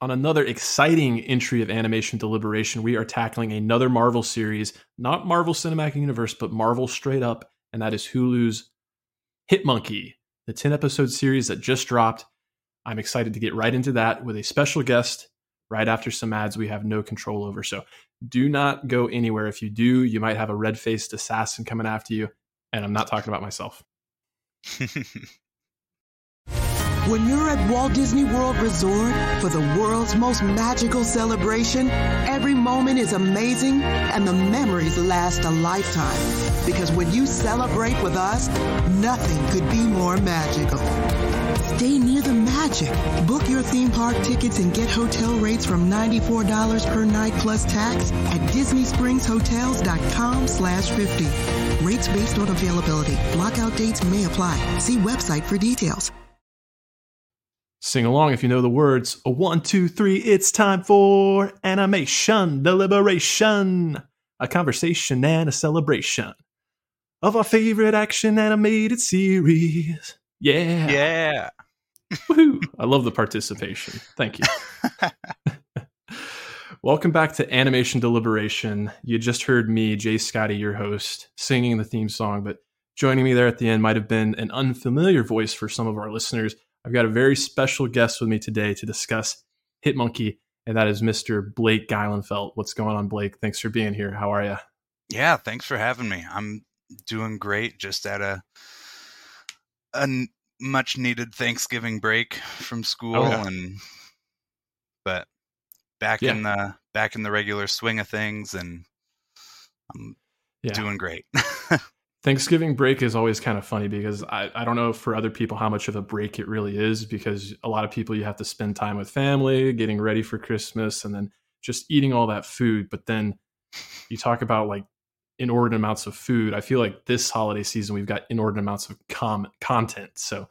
on another exciting entry of animation deliberation. We are tackling another Marvel series, not Marvel Cinematic Universe, but Marvel straight up, and that is Hulu's Hit Monkey, the 10 episode series that just dropped. I'm excited to get right into that with a special guest right after some ads we have no control over. So do not go anywhere. If you do, you might have a red faced assassin coming after you. And I'm not talking about myself. When you're at Walt Disney World Resort for the world's most magical celebration, every moment is amazing and the memories last a lifetime. Because when you celebrate with us, nothing could be more magical. Stay near the magic. Book your theme park tickets and get hotel rates from $94 per night plus tax at DisneySpringsHotels.com slash 50. Rates based on availability. Blockout dates may apply. See website for details. Sing along if you know the words. A one, two, three, it's time for animation deliberation. A conversation and a celebration of our favorite action animated series. Yeah. Yeah. Woohoo. I love the participation. Thank you. Welcome back to Animation Deliberation. You just heard me, J. Scotty, your host, singing the theme song, but joining me there at the end might have been an unfamiliar voice for some of our listeners. I've got a very special guest with me today to discuss Hitmonkey, and that is Mr. Blake Geilenfeldt. What's going on, Blake? Thanks for being here. How are you? Yeah, thanks for having me. I'm doing great. Just at a a much needed Thanksgiving break from school, oh, yeah. and but back yeah. in the back in the regular swing of things, and I'm yeah. doing great. Thanksgiving break is always kind of funny because I, I don't know for other people how much of a break it really is because a lot of people you have to spend time with family, getting ready for Christmas, and then just eating all that food. But then you talk about like inordinate amounts of food. I feel like this holiday season we've got inordinate amounts of com- content. So,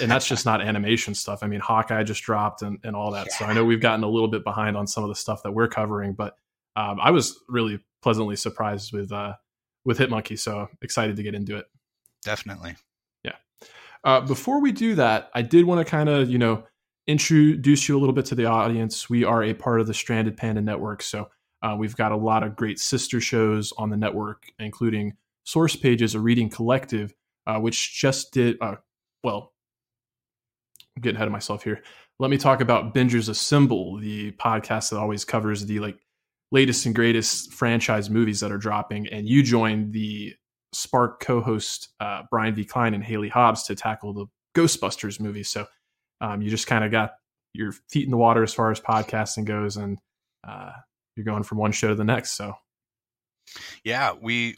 and that's just not animation stuff. I mean, Hawkeye just dropped and, and all that. Yeah. So I know we've gotten a little bit behind on some of the stuff that we're covering, but um, I was really pleasantly surprised with uh, with Hitmonkey. So excited to get into it. Definitely. Yeah. Uh, before we do that, I did want to kind of, you know, introduce you a little bit to the audience. We are a part of the Stranded Panda Network. So uh, we've got a lot of great sister shows on the network, including Source Pages, a reading collective, uh, which just did, uh, well, I'm getting ahead of myself here. Let me talk about Bingers Assemble, the podcast that always covers the like latest and greatest franchise movies that are dropping, and you joined the Spark co-host uh, Brian V. Klein and Haley Hobbs to tackle the Ghostbusters movie. So um, you just kind of got your feet in the water as far as podcasting goes, and uh, you're going from one show to the next. So yeah, we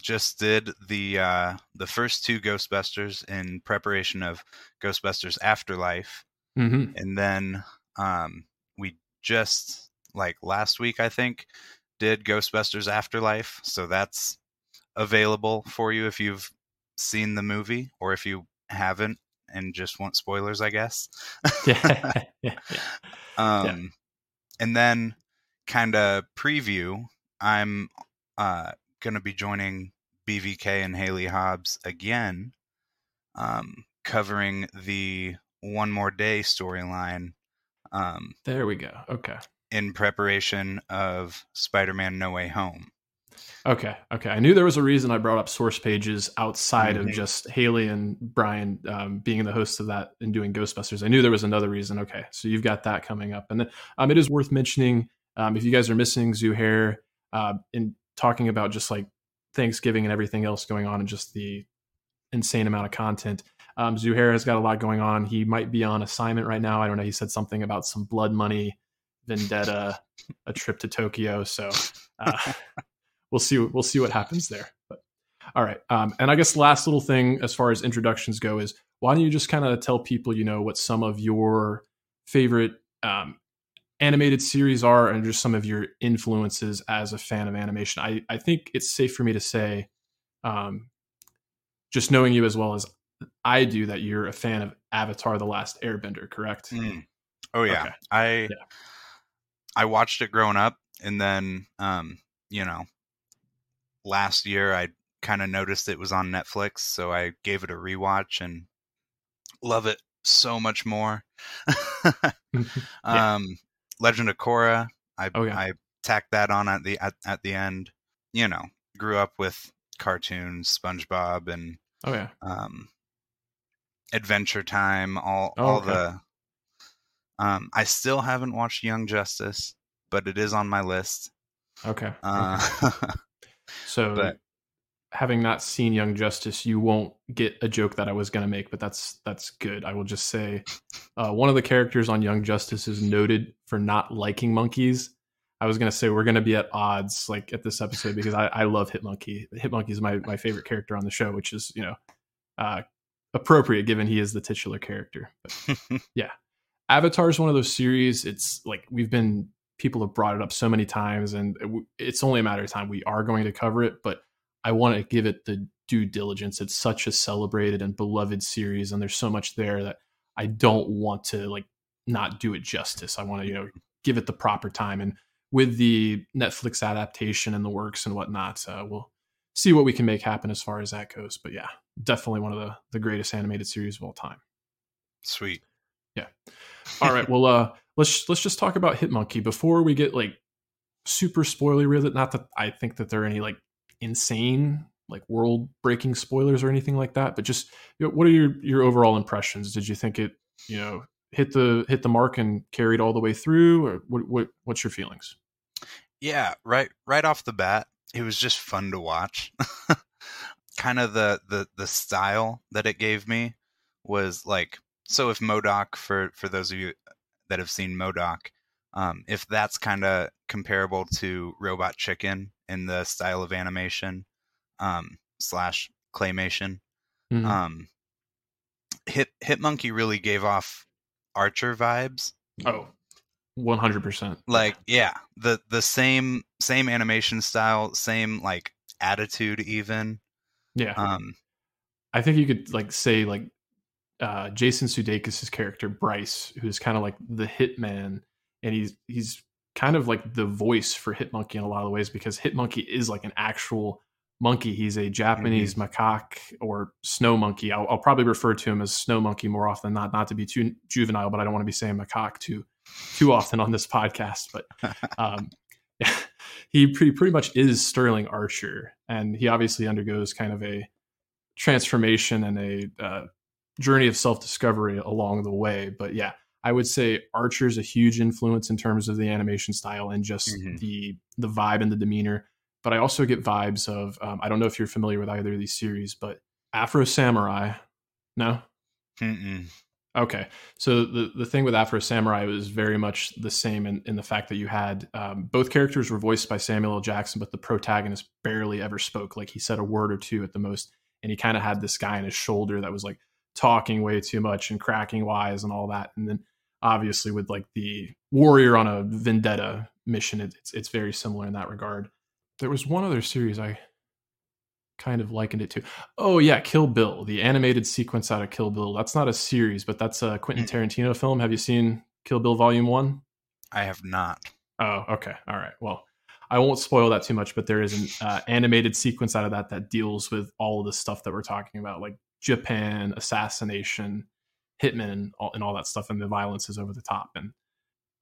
just did the uh, the first two Ghostbusters in preparation of Ghostbusters Afterlife, mm-hmm. and then um, we just like last week, I think, did Ghostbusters Afterlife. So that's available for you if you've seen the movie or if you haven't and just want spoilers, I guess. yeah. yeah. Um, yeah. And then, kind of preview, I'm uh, going to be joining BVK and Haley Hobbs again, um, covering the One More Day storyline. Um, there we go. Okay in preparation of Spider-Man: No Way Home. Okay, okay. I knew there was a reason I brought up source pages outside mm-hmm. of just Haley and Brian um, being the hosts of that and doing Ghostbusters. I knew there was another reason. Okay, so you've got that coming up, and then um, it is worth mentioning um, if you guys are missing Zuhair uh, in talking about just like Thanksgiving and everything else going on, and just the insane amount of content. Um, Zuhair has got a lot going on. He might be on assignment right now. I don't know. He said something about some blood money vendetta, a trip to Tokyo. So uh, we'll see. We'll see what happens there. But all right. Um, and I guess last little thing as far as introductions go is why don't you just kind of tell people, you know, what some of your favorite um, animated series are and just some of your influences as a fan of animation. I, I think it's safe for me to say, um, just knowing you as well as I do, that you're a fan of Avatar: The Last Airbender, correct? Mm. Oh yeah, okay. I yeah. I watched it growing up, and then um, you know, last year I kind of noticed it was on Netflix, so I gave it a rewatch and love it so much more. yeah. Um, Legend of Korra. I oh, yeah. I tacked that on at the at, at the end. You know, grew up with cartoons, SpongeBob, and oh yeah, um, Adventure Time. All oh, all okay. the. Um, I still haven't watched Young Justice, but it is on my list. Okay. Uh, so, but, having not seen Young Justice, you won't get a joke that I was going to make, but that's that's good. I will just say, uh, one of the characters on Young Justice is noted for not liking monkeys. I was going to say we're going to be at odds like at this episode because I, I love Hitmonkey. Hitmonkey is my my favorite character on the show, which is you know uh, appropriate given he is the titular character. But, yeah, Avatar is one of those series. It's like we've been people have brought it up so many times, and it's only a matter of time we are going to cover it, but I want to give it the due diligence. It's such a celebrated and beloved series, and there's so much there that I don't want to like not do it justice. I want to, you know, give it the proper time. And with the Netflix adaptation and the works and whatnot, uh, we'll see what we can make happen as far as that goes. But yeah, definitely one of the the greatest animated series of all time. Sweet. Yeah. All right. well, uh, let's let's just talk about Hitmonkey before we get like super spoilery with it. Not that I think that there are any like insane like world breaking spoilers or anything like that but just you know, what are your your overall impressions did you think it you know hit the hit the mark and carried all the way through or what, what what's your feelings yeah right right off the bat it was just fun to watch kind of the the the style that it gave me was like so if MODOK, for for those of you that have seen MODOK, um, if that's kind of comparable to Robot Chicken in the style of animation um, slash claymation, mm-hmm. um, Hit Hitmonkey really gave off Archer vibes. Oh. Oh, one hundred percent. Like, yeah, the the same same animation style, same like attitude, even. Yeah. Um, I think you could like say like uh, Jason Sudeikis' character Bryce, who's kind of like the hitman and he's he's kind of like the voice for Hitmonkey in a lot of ways because Hitmonkey is like an actual monkey. He's a Japanese mm-hmm. macaque or snow monkey. I'll, I'll, probably refer to him as snow monkey more often, not not to be too juvenile, but I don't want to be saying macaque too too often on this podcast. But um, he pretty pretty much is Sterling Archer, and he obviously undergoes kind of a transformation and a uh, journey of self discovery along the way. But yeah, I would say Archer is a huge influence in terms of the animation style and just mm-hmm. the the vibe and the demeanor. But I also get vibes of um, I don't know if you're familiar with either of these series, but Afro Samurai. No. Mm-mm. Okay, so the the thing with Afro Samurai was very much the same in, in the fact that you had um, both characters were voiced by Samuel L. Jackson, but the protagonist barely ever spoke. Like he said a word or two at the most, and he kind of had this guy on his shoulder that was like talking way too much and cracking wise and all that. And then obviously with like the warrior on a vendetta mission it's it's very similar in that regard. There was one other series i kind of likened it to. Oh yeah kill bill the animated sequence out of kill bill. That's not a series but that's a quentin mm. tarantino film. Have you seen kill bill volume one? I have not. Oh okay. All right. Well i won't spoil that too much but there is an uh, animated sequence out of that that deals with all of the stuff that we're talking about like japan assassination hitmen and all, and all that stuff, and the violence is over the top. And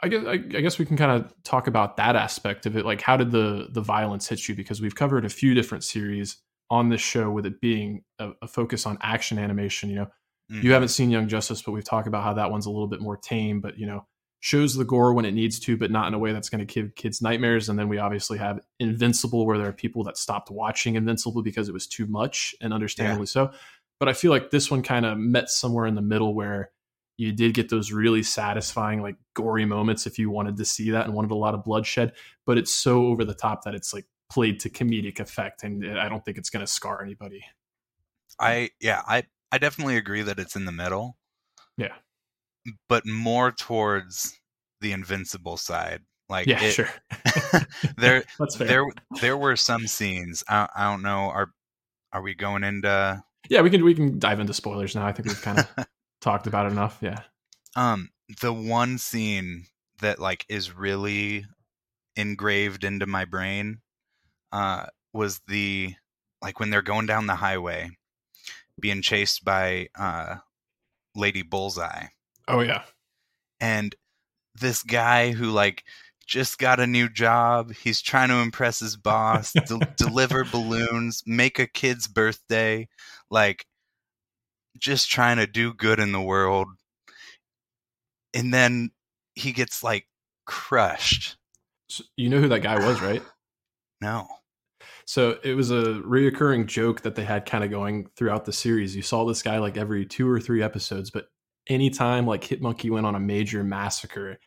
I guess I, I guess we can kind of talk about that aspect of it. Like, how did the the violence hit you? Because we've covered a few different series on this show with it being a, a focus on action animation. You know, mm-hmm. you haven't seen Young Justice, but we've talked about how that one's a little bit more tame. But you know, shows the gore when it needs to, but not in a way that's going to give kids nightmares. And then we obviously have Invincible, where there are people that stopped watching Invincible because it was too much, and understandably yeah. so. But I feel like this one kind of met somewhere in the middle where you did get those really satisfying, like gory moments if you wanted to see that and wanted a lot of bloodshed. But it's so over the top that it's like played to comedic effect, and uh, I don't think it's going to scar anybody. I yeah, I I definitely agree that it's in the middle. Yeah, but more towards the invincible side. Like yeah, it, sure. there, there, there were some scenes. I, I don't know. Are are we going into yeah, we can we can dive into spoilers now. I think we've kind of talked about it enough. Yeah. Um, the one scene that like is really engraved into my brain uh was the like when they're going down the highway being chased by uh Lady Bullseye. Oh yeah. And this guy who like just got a new job. He's trying to impress his boss, de- deliver balloons, make a kid's birthday, like just trying to do good in the world. And then he gets like crushed. So you know who that guy was, right? no. So it was a reoccurring joke that they had kind of going throughout the series. You saw this guy like every two or three episodes, but anytime like Hit Monkey went on a major massacre,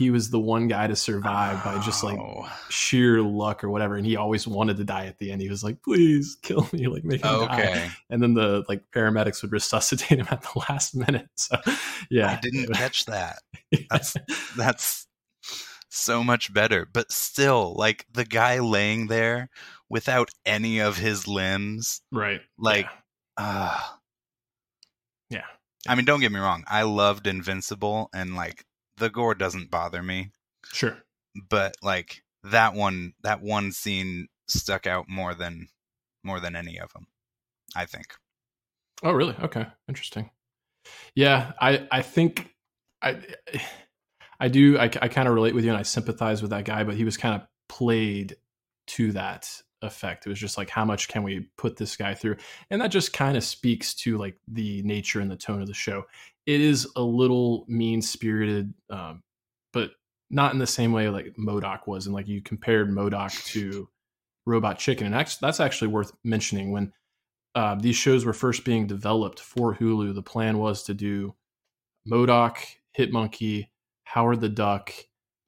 he was the one guy to survive by just like Oh. sheer luck or whatever. And he always wanted to die at the end. He was like, "Please kill me, like make him die." Okay. And then the like paramedics would resuscitate him at the last minute. So yeah, I didn't catch that. That's that's so much better. But still, like the guy laying there without any of his limbs, right. like Yeah. uh Yeah. I mean, don't get me wrong. I loved Invincible and like the gore doesn't bother me, sure. but like that one that one scene stuck out more than more than any of them, I think. Oh, really? Okay, interesting. Yeah, I I think I I do I, I kind of relate with you and I sympathize with that guy, but he was kind of played to that effect. It was just like how much can we put this guy through, and that just kind of speaks to like the nature and the tone of the show. It is a little mean spirited, um, but not in the same way like MODOK was, and like you compared MODOK to Robot Chicken, and actually, that's actually worth mentioning when uh, these shows were first being developed for Hulu, the plan was to do MODOK, Hit Monkey, Howard the Duck,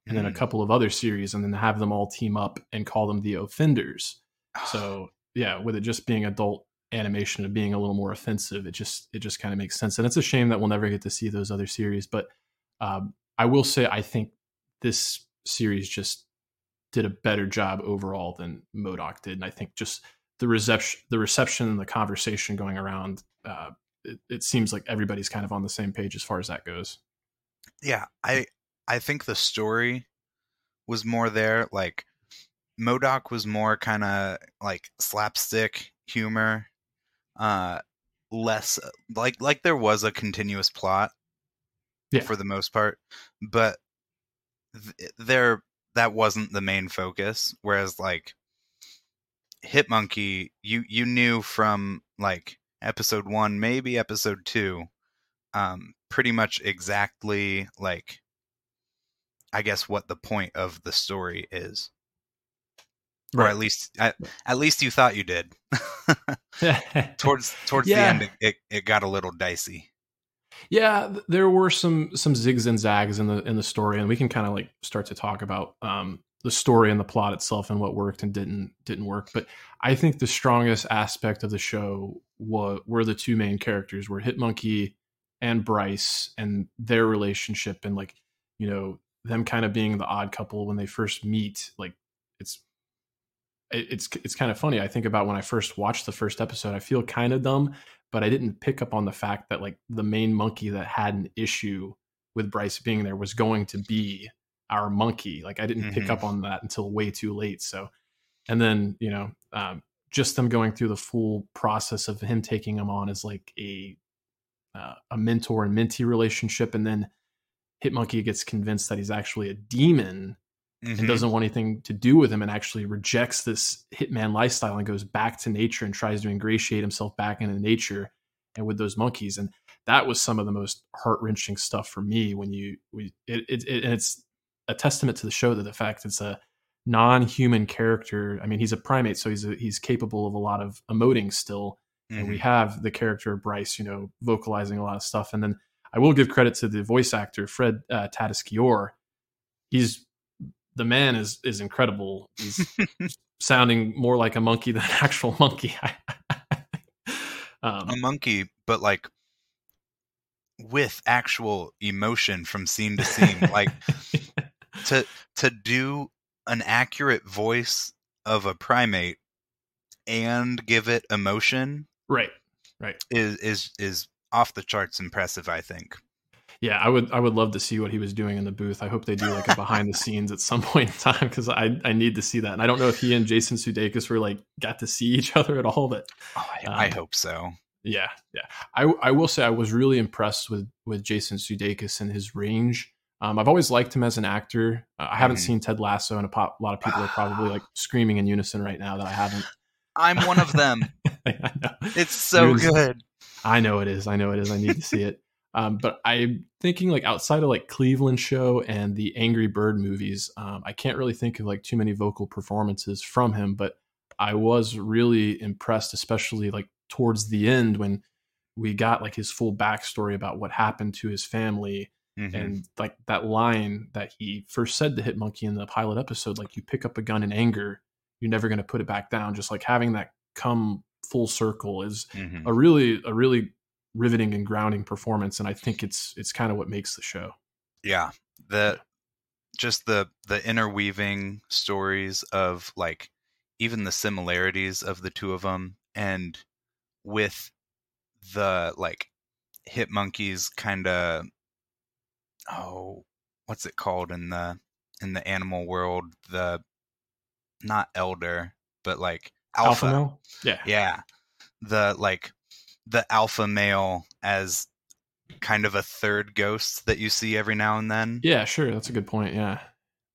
and then a Mm. couple of other series, and then have them all team up and call them the Offenders. So yeah, with it just being adult animation of being a little more offensive, it just it just kind of makes sense. And it's a shame that we'll never get to see those other series. But um, I will say I think this series just did a better job overall than MODOK did, and I think just the reception, the reception, and the conversation going around, uh, it, it seems like everybody's kind of on the same page as far as that goes. yeah i i think the story was more there like MODOK was more kind of like slapstick humor uh less like like there was a continuous plot Yeah. for the most part but th- there that wasn't the main focus whereas like hit monkey you you knew from like episode 1 maybe episode 2 um pretty much exactly like I guess what the point of the story is. Or at least at, at least you thought you did. towards towards the end it, it, got a little dicey. Yeah, there were some some zigs and zags in the in the story, and we can kind of like start to talk about um, the story and the plot itself and what worked and didn't didn't work. But I think the strongest aspect of the show wa- were the two main characters, were Hitmonkey and Bryce, and their relationship, and like you know them kind of being the odd couple when they first meet. Like it's it- it's it's kind of funny. I think about when I first watched the first episode. I feel kind of dumb, but I didn't pick up on the fact that like the main monkey that had an issue with Bryce being there was going to be our monkey. Like I didn't pick Mhm. up on that until way too late. So, and then you know, um, just them going through the full process of him taking him on as like a uh, a mentor and mentee relationship, and then Hitmonkey gets convinced that he's actually a demon Mhm. and doesn't want anything to do with him and actually rejects this hitman lifestyle and goes back to nature and tries to ingratiate himself back into nature and with those monkeys and that was some of the most heart-wrenching stuff for me when you we it, it, it and it's a testament to the show that the fact it's a non-human character i mean he's a primate so he's a, he's capable of a lot of emoting still and we Mhm. have the character of Bryce, you know, vocalizing a lot of stuff. And then I will give credit to the voice actor Fred uh, Tatasciore. He's the man is is incredible. He's sounding more like a monkey than an actual monkey. um, a monkey, but like with actual emotion from scene to scene. like to to do an accurate voice of a primate and give it emotion right, right. is is is off the charts impressive i think Yeah, I would I would love to see what he was doing in the booth. I hope they do like a behind the scenes at some point in time because I I need to see that. And I don't know if he and Jason Sudeikis were like got to see each other at all, but oh, I, I Um, hope so Yeah, yeah. I I will say I was really impressed with with Jason Sudeikis and his range. Um, I've always liked him as an actor. Uh, I haven't mm. seen Ted Lasso, and a, pop, a lot of people are probably like screaming in unison right now that I haven't. I'm one of them. it's so good. I know it is. I know it is. I need to see it. Um, but I'm thinking like outside of like Cleveland Show and the Angry Bird movies, um, I can't really think of like too many vocal performances from him. But I was really impressed, especially like towards the end when we got like his full backstory about what happened to his family mm-hmm. and like that line that he first said to Hit Monkey in the pilot episode, like you pick up a gun in anger, you're never going to put it back down. Just like having that come full circle is mm-hmm. a really a really riveting and grounding performance, and I think it's it's kind of what makes the show. Yeah, the just the the interweaving stories of like even the similarities of the two of them and with the like hit monkeys kind of oh what's it called in the in the animal world? The not elder but like alpha, alpha yeah. Yeah. The like the alpha male as kind of a third ghost that you see every now and then yeah sure that's a good point yeah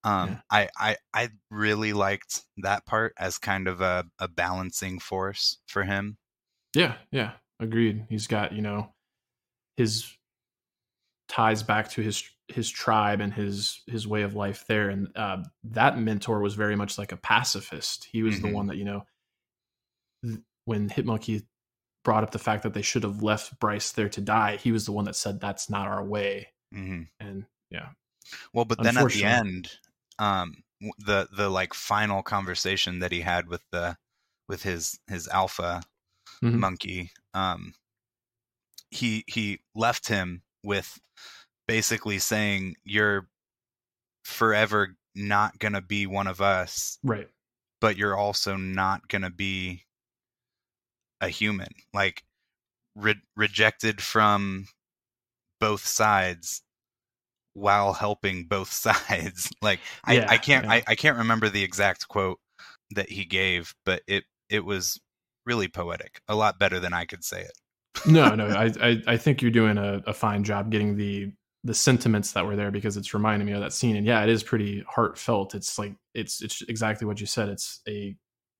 um yeah. I, I i really liked that part as kind of a, a balancing force for him yeah yeah agreed he's got you know his ties back to his his tribe and his his way of life there and uh, that mentor was very much like a pacifist he was mm-hmm. the one that you know th- when hitmonkey brought up the fact that they should have left bryce there to die he was the one that said that's not our way mm-hmm. and yeah well but then at the end um the the like final conversation that he had with the with his his alpha mm-hmm. monkey um he he left him with basically saying you're forever not going to be one of us. Right. But you're also not going to be a human. Like re- rejected from both sides while helping both sides. like yeah, I, I can't yeah. I, I can't remember the exact quote that he gave, but it it was really poetic. A lot better than I could say it. no, no, I, I, I think you're doing a, a fine job getting the the sentiments that were there because it's reminding me of that scene. And yeah, it is pretty heartfelt. It's like it's it's exactly what you said. It's a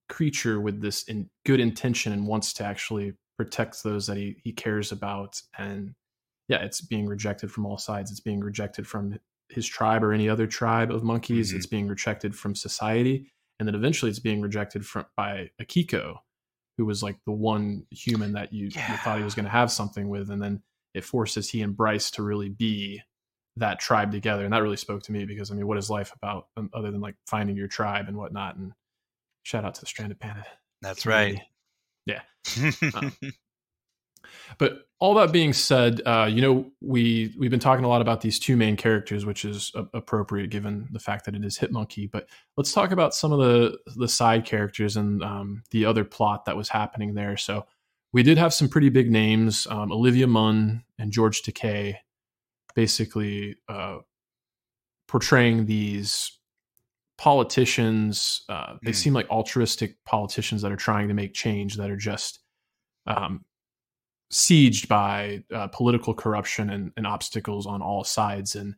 creature with this in good intention and wants to actually protect those that he he cares about. And yeah, it's being rejected from all sides. It's being rejected from his tribe or any other tribe of monkeys. Mm-hmm. It's being rejected from society, and then eventually it's being rejected from by Akiko, who was like the one human that you, yeah. you thought he was going to have something with, and then it forces he and Bryce to really be that tribe together. And that really spoke to me because I mean, what is life about um, other than like finding your tribe and whatnot? And shout out to the Stranded Panda. That's community. right. Yeah. um, but all that being said, uh, you know, we we've been talking a lot about these two main characters, which is a- appropriate given the fact that it is Hitmonkey. But let's talk about some of the the side characters and um, the other plot that was happening there. So we did have some pretty big names. Um, Olivia Munn and George Takei basically uh, portraying these politicians. Uh, they mm. seem like altruistic politicians that are trying to make change, that are just um, sieged by uh, political corruption and, and, obstacles on all sides. And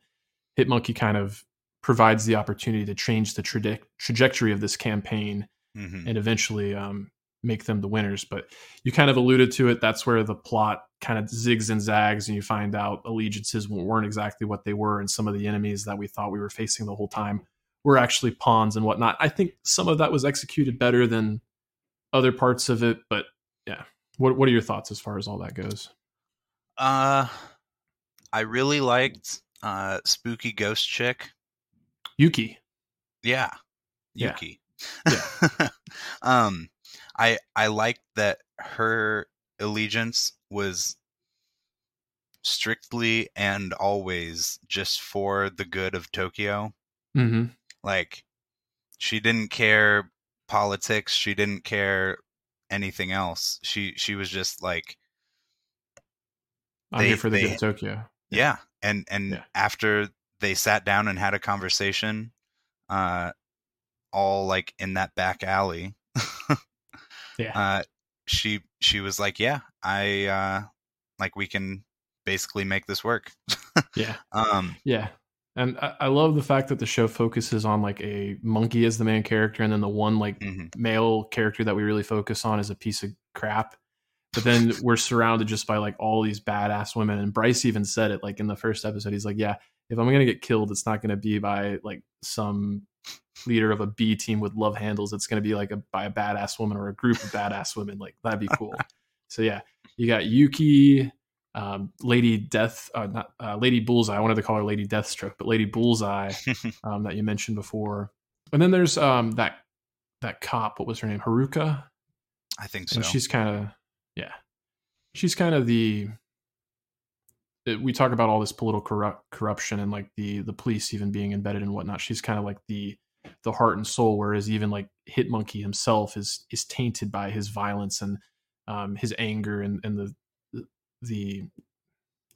Hitmonkey kind of provides the opportunity to change the tra- trajectory of this campaign mm-hmm. and eventually um, make them the winners. But you kind of alluded to it. That's where the plot kind of zigs and zags, and you find out allegiances weren't exactly what they were, and some of the enemies that we thought we were facing the whole time were actually pawns and whatnot. I think some of that was executed better than other parts of it, but yeah. What What are your thoughts as far as all that goes? Uh, I really liked uh spooky ghost chick, Yuki. Yeah, Yuki. Yeah. yeah. um, I I liked that her allegiance was strictly and always just for the good of Tokyo. Mm-hmm. Like she didn't care politics. She didn't care anything else. She she was just like I'm they, here for the they, good Tokyo. Yeah, and and yeah. after they sat down and had a conversation, uh, all like in that back alley, yeah. Uh, she she was like, "Yeah, I uh, like we can basically make this work." yeah. Um. Yeah. And I, I, love the fact that the show focuses on like a monkey as the main character, and then the one like mm-hmm. male character that we really focus on is a piece of crap. But then we're surrounded just by like all these badass women. And Bryce even said it like in the first episode. He's like, Yeah, if I'm gonna get killed, it's not gonna be by like some leader of a B team with love handles. It's gonna be like a by a badass woman or a group of badass women. Like that'd be cool. so yeah, you got Yuki, um, Lady Death, uh, not uh, Lady Bullseye. I wanted to call her Lady Deathstroke, but Lady Bullseye um, that you mentioned before. And then there's um, that that cop. What was her name? Haruka. I think so. And she's kind of yeah, she's kind of the. It, we talk about all this political corrupt, corruption and like the the police even being embedded and whatnot. She's kind of like the the heart and soul, whereas even like Hitmonkey himself is is tainted by his violence and um, his anger and and the the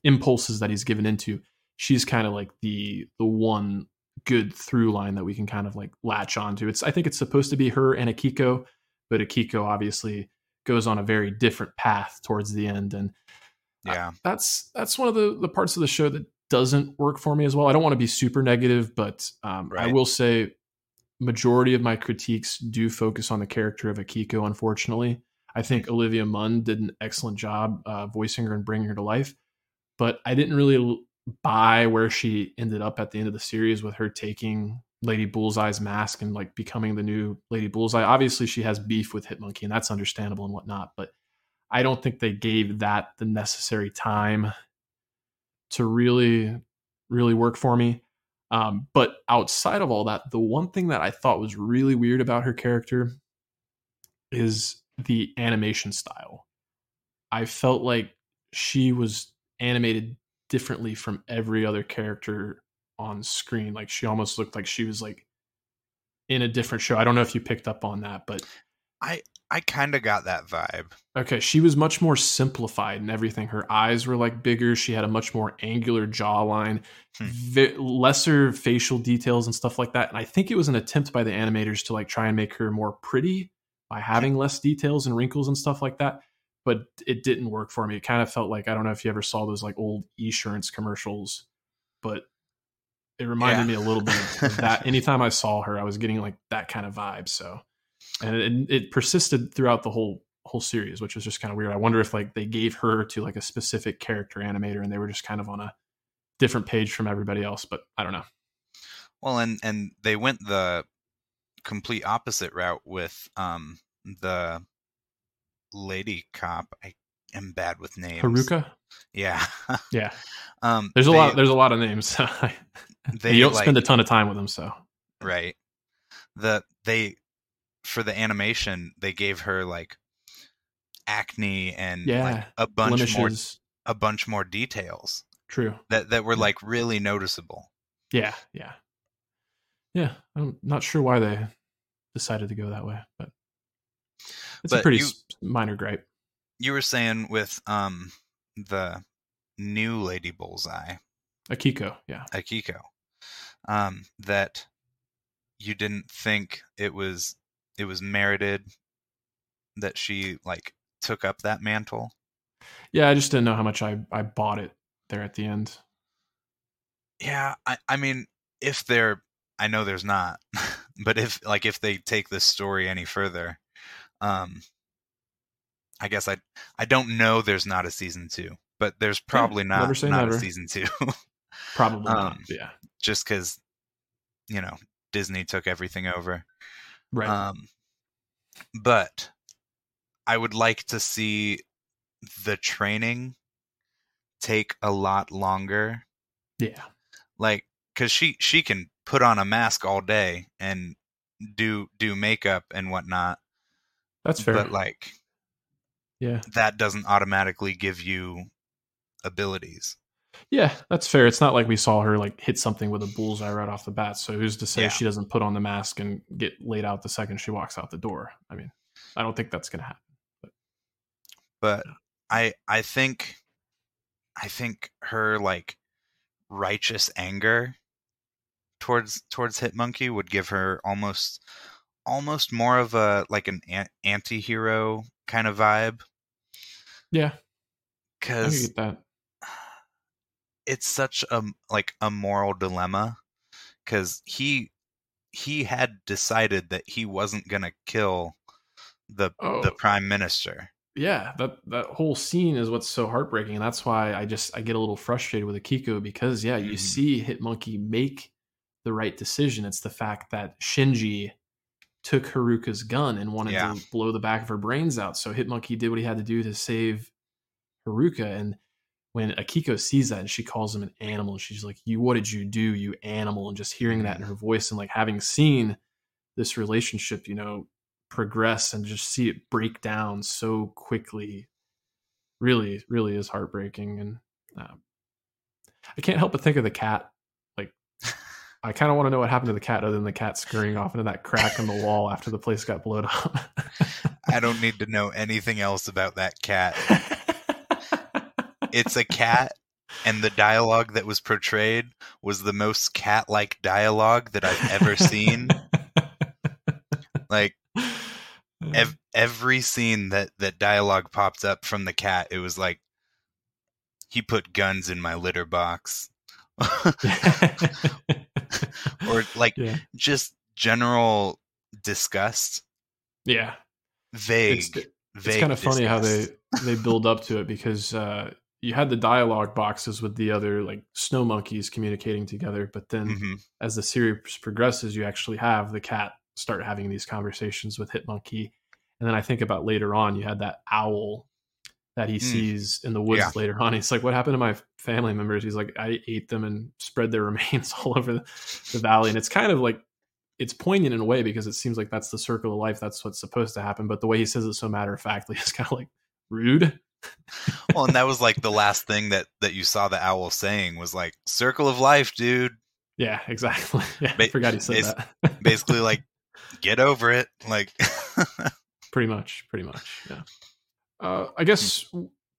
impulses that he's given into she's kind of like the the one good through line that we can kind of like latch onto. It's i think it's supposed to be her and akiko but akiko obviously goes on a very different path towards the end and yeah. that's that's one of the the parts of the show that doesn't work for me as well. I don't want to be super negative but um, right. i will say majority of my critiques do focus on the character of akiko unfortunately I think Olivia Munn did an excellent job uh, voicing her and bringing her to life, but I didn't really buy where she ended up at the end of the series with her taking Lady Bullseye's mask and like becoming the new Lady Bullseye. Obviously, she has beef with Hitmonkey, and that's understandable and whatnot, but I don't think they gave that the necessary time to really, really work for me. Um, but outside of all that, the one thing that I thought was really weird about her character is the animation style. I felt like she was animated differently from every other character on screen. Like she almost looked like she was like in a different show. I don't know if you picked up on that, but I I kind of got that vibe. Okay, she was much more simplified and everything. Her eyes were like bigger. She had a much more angular jawline, hmm. lesser facial details and stuff like that. And I think it was an attempt by the animators to like try and make her more pretty by having less details and wrinkles and stuff like that. But it didn't work for me. It kind of felt like I don't know if you ever saw those like old insurance commercials, but it reminded yeah. me a little bit of that. Anytime I saw her, I was getting like that kind of vibe. So, and it, it persisted throughout the whole whole series, which was just kind of weird. I wonder if like they gave her to like a specific character animator and they were just kind of on a different page from everybody else. But I don't know. Well, and and they went the complete opposite route with um the lady cop. I am bad with names. Haruka. Yeah. yeah. Um, there's a they, lot. There's a lot of names. they you don't like, spend a ton of time with them, so right. The they for the animation they gave her like acne and yeah, like a bunch blemishes. more a bunch more details. True. That that were like really noticeable. Yeah, yeah. Yeah, I'm not sure why they decided to go that way, but it's but a pretty you, minor gripe. You were saying with um the new Lady Bullseye, Akiko, yeah, Akiko, um, that you didn't think it was it was merited that she like took up that mantle. Yeah, I just didn't know how much I I bought it there at the end. Yeah, I I mean, if they're I know there's not, but if like if they take this story any further, um, I guess I I don't know. There's not a season two, but there's probably yeah, not not never. a season two. probably um, not. Yeah, just because you know Disney took everything over. Right. Um, but I would like to see the training take a lot longer. Yeah. Like cuz she she can put on a mask all day and do do makeup and whatnot. That's fair. But like, yeah, that doesn't automatically give you abilities. Yeah, that's fair. It's not like we saw her like hit something with a bullseye right off the bat. So who's to say yeah. she doesn't put on the mask and get laid out the second she walks out the door? I mean, I don't think that's going to happen. But, but I I think I think her like righteous anger towards towards Hitmonkey would give her almost almost more of a like an anti-hero kind of vibe. Yeah. Cuz it's such a like a moral dilemma because he he had decided that he wasn't gonna kill the oh. the prime minister yeah that that whole scene is what's so heartbreaking and that's why i just i get a little frustrated with akiko because yeah you mm-hmm. see hitmonkey make the right decision it's the fact that shinji took haruka's gun and wanted yeah. to blow the back of her brains out so hitmonkey did what he had to do to save haruka and when akiko sees that and she calls him an animal she's like you what did you do you animal and just hearing that in mm-hmm. her voice and like having seen this relationship you know progress and just see it break down so quickly really really is heartbreaking and um, i can't help but think of the cat i kind of want to know what happened to the cat other than the cat scurrying off into that crack in the wall after the place got blown up. I don't need to know anything else about that cat. It's a cat and the dialogue that was portrayed was the most cat-like dialogue that i've ever seen. Like Ev- every scene that that dialogue popped up from the cat, it was like he put guns in my litter box. or like yeah. just general disgust. Yeah. Vague. It's, vague it's kind of funny how they they build up to it because uh you had the dialogue boxes with the other like snow monkeys communicating together, but then mm-hmm. as the series progresses, you actually have the cat start having these conversations with Hitmonkey. And then I think about later on, you had that owl that he mm. sees in the woods yeah. later on. He's like, "What happened to my family members?" He's like, "I ate them and spread their remains all over the, the valley." And it's kind of like it's poignant in a way because it seems like that's the circle of life. That's what's supposed to happen. But the way he says it so matter of factly is kind of like rude. well, and that was like the last thing that that you saw the owl saying was like "circle of life, dude." Yeah, exactly. Yeah, ba- I forgot he said that. basically, like get over it. Like pretty much, pretty much. Yeah. Uh, I guess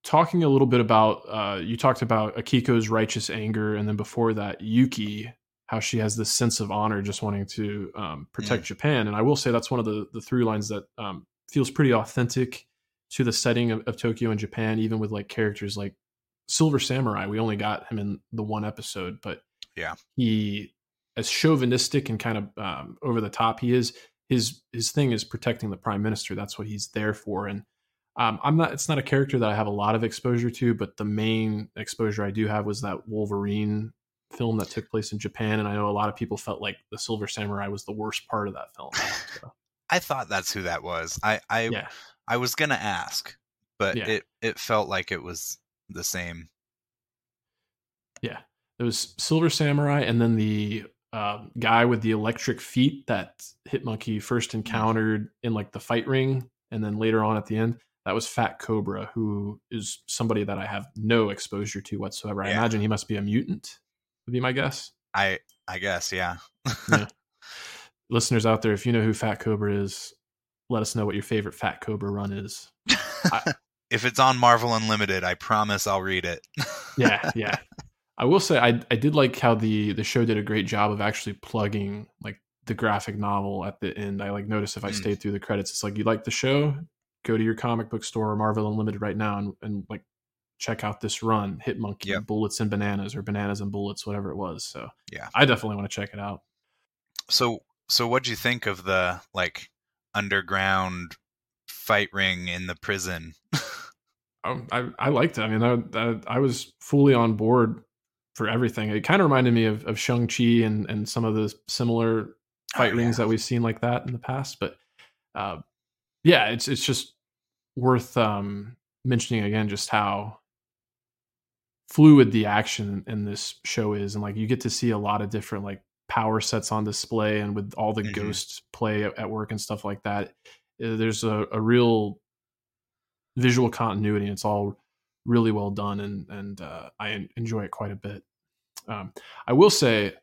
talking a little bit about uh, you talked about Akiko's righteous anger, and then before that, Yuki, how she has this sense of honor, just wanting to um, protect mm. Japan. And I will say that's one of the the through lines that um, feels pretty authentic to the setting of, of Tokyo and Japan, even with like characters like Silver Samurai. We only got him in the one episode, but yeah, he as chauvinistic and kind of um, over the top he is, his his thing is protecting the prime minister. That's what he's there for. And um, I'm not. It's not a character that I have a lot of exposure to, but the main exposure I do have was that Wolverine film that took place in Japan, and I know a lot of people felt like the Silver Samurai was the worst part of that film. So. I thought that's who that was. I I yeah. I was gonna ask, but yeah. it it felt like it was the same. Yeah, it was Silver Samurai, and then the uh, guy with the electric feet that Hitmonkey first mm-hmm. encountered in like the fight ring, and then later on at the end, that was Fat Cobra, who is somebody that I have no exposure to whatsoever. Yeah. I imagine he must be a mutant. Would be my guess. I I guess, yeah. yeah. Listeners out there, if you know who Fat Cobra is, let us know what your favorite Fat Cobra run is. I, if it's on Marvel Unlimited, I promise I'll read it. yeah, yeah. I will say I I did like how the the show did a great job of actually plugging like the graphic novel at the end. I like noticed if I mm. stayed through the credits, it's like you like the show, go to your comic book store or Marvel Unlimited right now and, and like check out this run, Hitmonkey, yep. Bullets and Bananas or Bananas and Bullets, whatever it was. So yeah, I definitely want to check it out. So so what do you think of the like underground fight ring in the prison? Um, I, I liked it. I mean, I, I, I was fully on board for everything. It kind of reminded me of, of Shang-Chi and, and some of the similar oh, fight oh, yeah. rings that we've seen like that in the past. But uh, yeah, it's it's just worth um, mentioning again just how fluid the action in this show is, and like you get to see a lot of different like power sets on display, and with all the mm-hmm. ghosts play at, work and stuff like that, uh, there's a, a real visual continuity. And it's all really well done, and and uh, I enjoy it quite a bit. Um, I will say,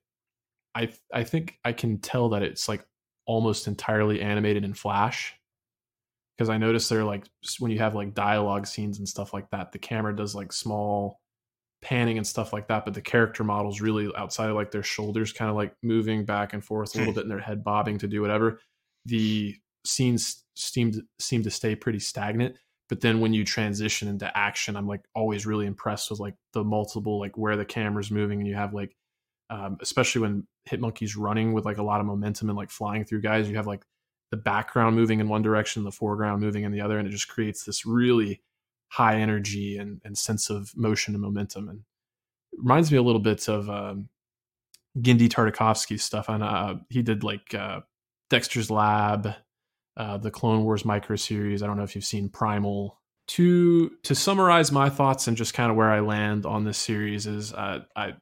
I I think I can tell that it's like almost entirely animated in Flash because I noticed they're like when you have like dialogue scenes and stuff like that, the camera does like small panning and stuff like that, but the character models really outside of like their shoulders kind of like moving back and forth a little hmm. bit and their head bobbing to do whatever. The scenes seemed to, seem to stay pretty stagnant But then when you transition into action, I'm like always really impressed with like the multiple, like where the camera's moving, and you have like, um, especially when Hitmonkey's running with like a lot of momentum and like flying through guys, you have like the background moving in one direction, the foreground moving in the other, and it just creates this really high energy and, and sense of motion and momentum. And reminds me a little bit of um, Genndy Tartakovsky stuff. And uh, he did like uh, Dexter's Lab, uh, the Clone Wars micro series. I don't know if you've seen Primal. To to summarize my thoughts and just kind of where I land on this series is uh, I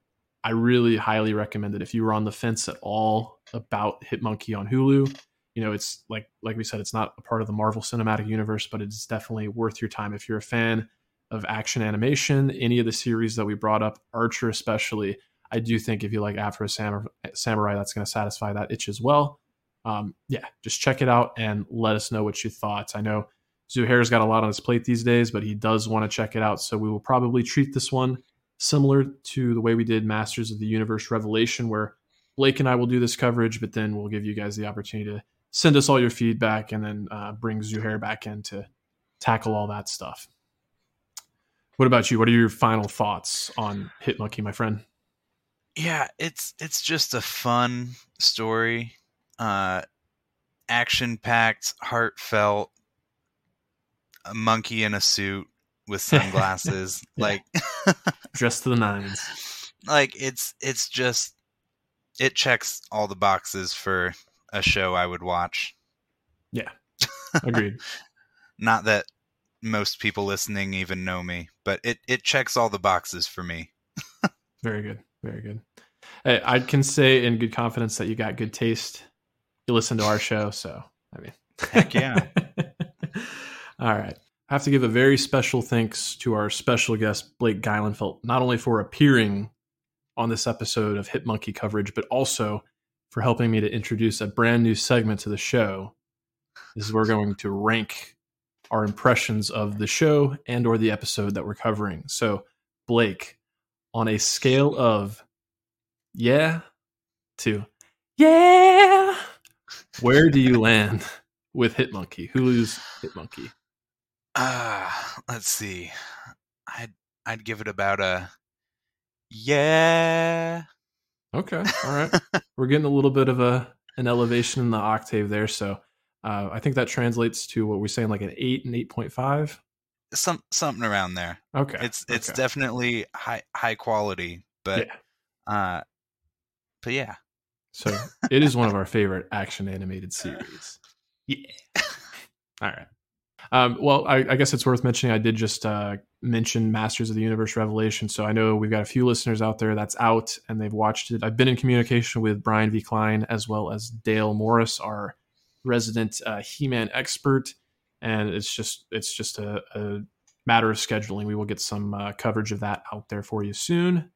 I really highly recommend it if you were on the fence at all about Hitmonkey on Hulu. You know, it's like like we said, it's not a part of the Marvel Cinematic Universe, but it's definitely worth your time if you're a fan of action animation. Any of the series that we brought up, Archer especially, I do think if you like Afro Samurai, that's going to satisfy that itch as well. Um, yeah, just check it out and let us know what you thought. I know Zuhair's got a lot on his plate these days, but he does want to check it out. So we will probably treat this one similar to the way we did Masters of the Universe Revelation, where Blake and I will do this coverage, but then we'll give you guys the opportunity to send us all your feedback and then uh, bring Zuhair back in to tackle all that stuff. What about you? What are your final thoughts on Hitmonkey, my friend? yeah, it's it's just a fun story, uh, action packed, heartfelt. A monkey in a suit with sunglasses, like dressed to the nines. Like it's it's just it checks all the boxes for a show I would watch. Yeah, agreed. Not that most people listening even know me, but it it checks all the boxes for me. Very good. Very good. Hey, I can say in good confidence that you got good taste. You listen to our show, so I mean, heck yeah. All right. I have to give a very special thanks to our special guest, Blake Geilenfeldt, not only for appearing on this episode of Hit Monkey coverage, but also for helping me to introduce a brand new segment to the show. This is where we're going to rank our impressions of the show and or the episode that we're covering. So, Blake, on a scale of yeah to yeah, where do you land with Hitmonkey? Hulu's Hitmonkey? Ah, uh, let's see. I'd I'd give it about a yeah. Okay, all right. We're getting a little bit of a an elevation in the octave there, so uh, I think that translates to what we're saying, like an eight and eight point five some something around there. Okay. It's it's okay. definitely high high quality, but yeah. uh but yeah. So it is one of our favorite action animated series. Yeah. All right. Um, well, I, I, guess it's worth mentioning. I did just uh, mention Masters of the Universe Revelation, so I know we've got a few listeners out there that's out and they've watched it. I've been in communication with Brian V. Klein as well as Dale Morris, our resident uh, He-Man expert, and it's just it's just a, a matter of scheduling. We will get some uh, coverage of that out there for you soon,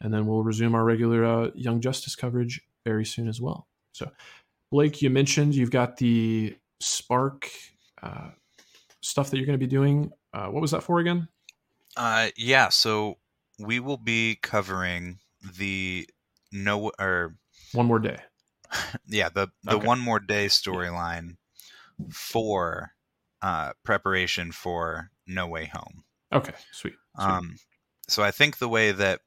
and then we'll resume our regular uh, Young Justice coverage very soon as well. So, Blake, you mentioned you've got the Spark uh, stuff that you're going to be doing. Uh, what was that for again? Uh, yeah, so we will be covering the no or one more day. Yeah, the the okay. one more day storyline for uh, preparation for No Way Home. Okay, sweet. sweet. Um, so I think the way that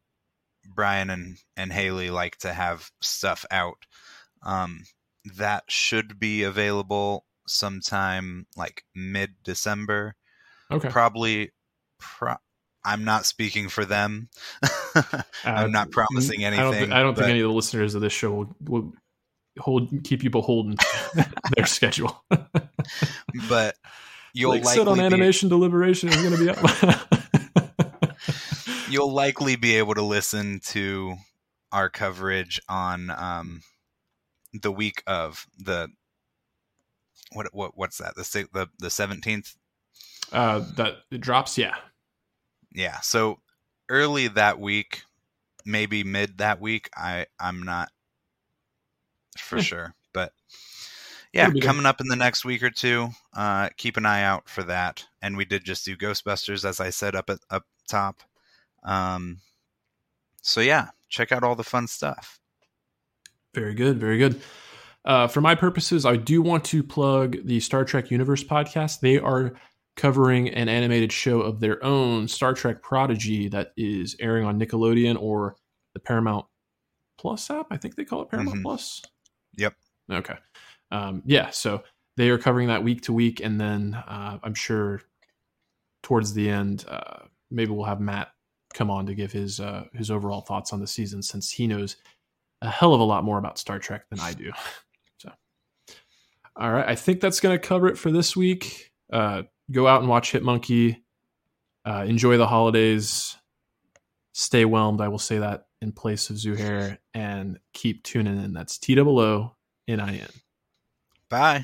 Brian and and Haley like to have stuff out, um, that should be available sometime like mid December. Okay. Probably. Pro- I'm not speaking for them. I'm not promising anything. I don't, th- I don't think any of the listeners of this show will, will hold keep you beholden their schedule. but you'll like likely sit on be, animation deliberation is going to be up. you'll likely be able to listen to our coverage on um, the week of the what what what's that the the the seventeenth. Uh, that it drops, yeah, yeah. So early that week, maybe mid that week. I I'm not for sure, but yeah, coming up in the next week or two. Uh, keep an eye out for that. And we did just do Ghostbusters, as I said up at up top. Um, so yeah, check out all the fun stuff. Very good, very good. Uh, for my purposes, I do want to plug the Star Trek Universe podcast. They are covering an animated show of their own, Star Trek Prodigy, that is airing on Nickelodeon or the Paramount Plus app. I think they call it Paramount mm-hmm. Plus. Yep. Okay. Um, yeah. So they are covering that week to week, and then uh, I'm sure towards the end, uh, maybe we'll have Matt come on to give his uh, his overall thoughts on the season, since he knows a hell of a lot more about Star Trek than I do. all right, I think that's going to cover it for this week. Uh, go out and watch Hit Monkey. Uh, enjoy the holidays. Stay whelmed. I will say that in place of Zuhair, and keep tuning in. That's T O O N I N. Bye.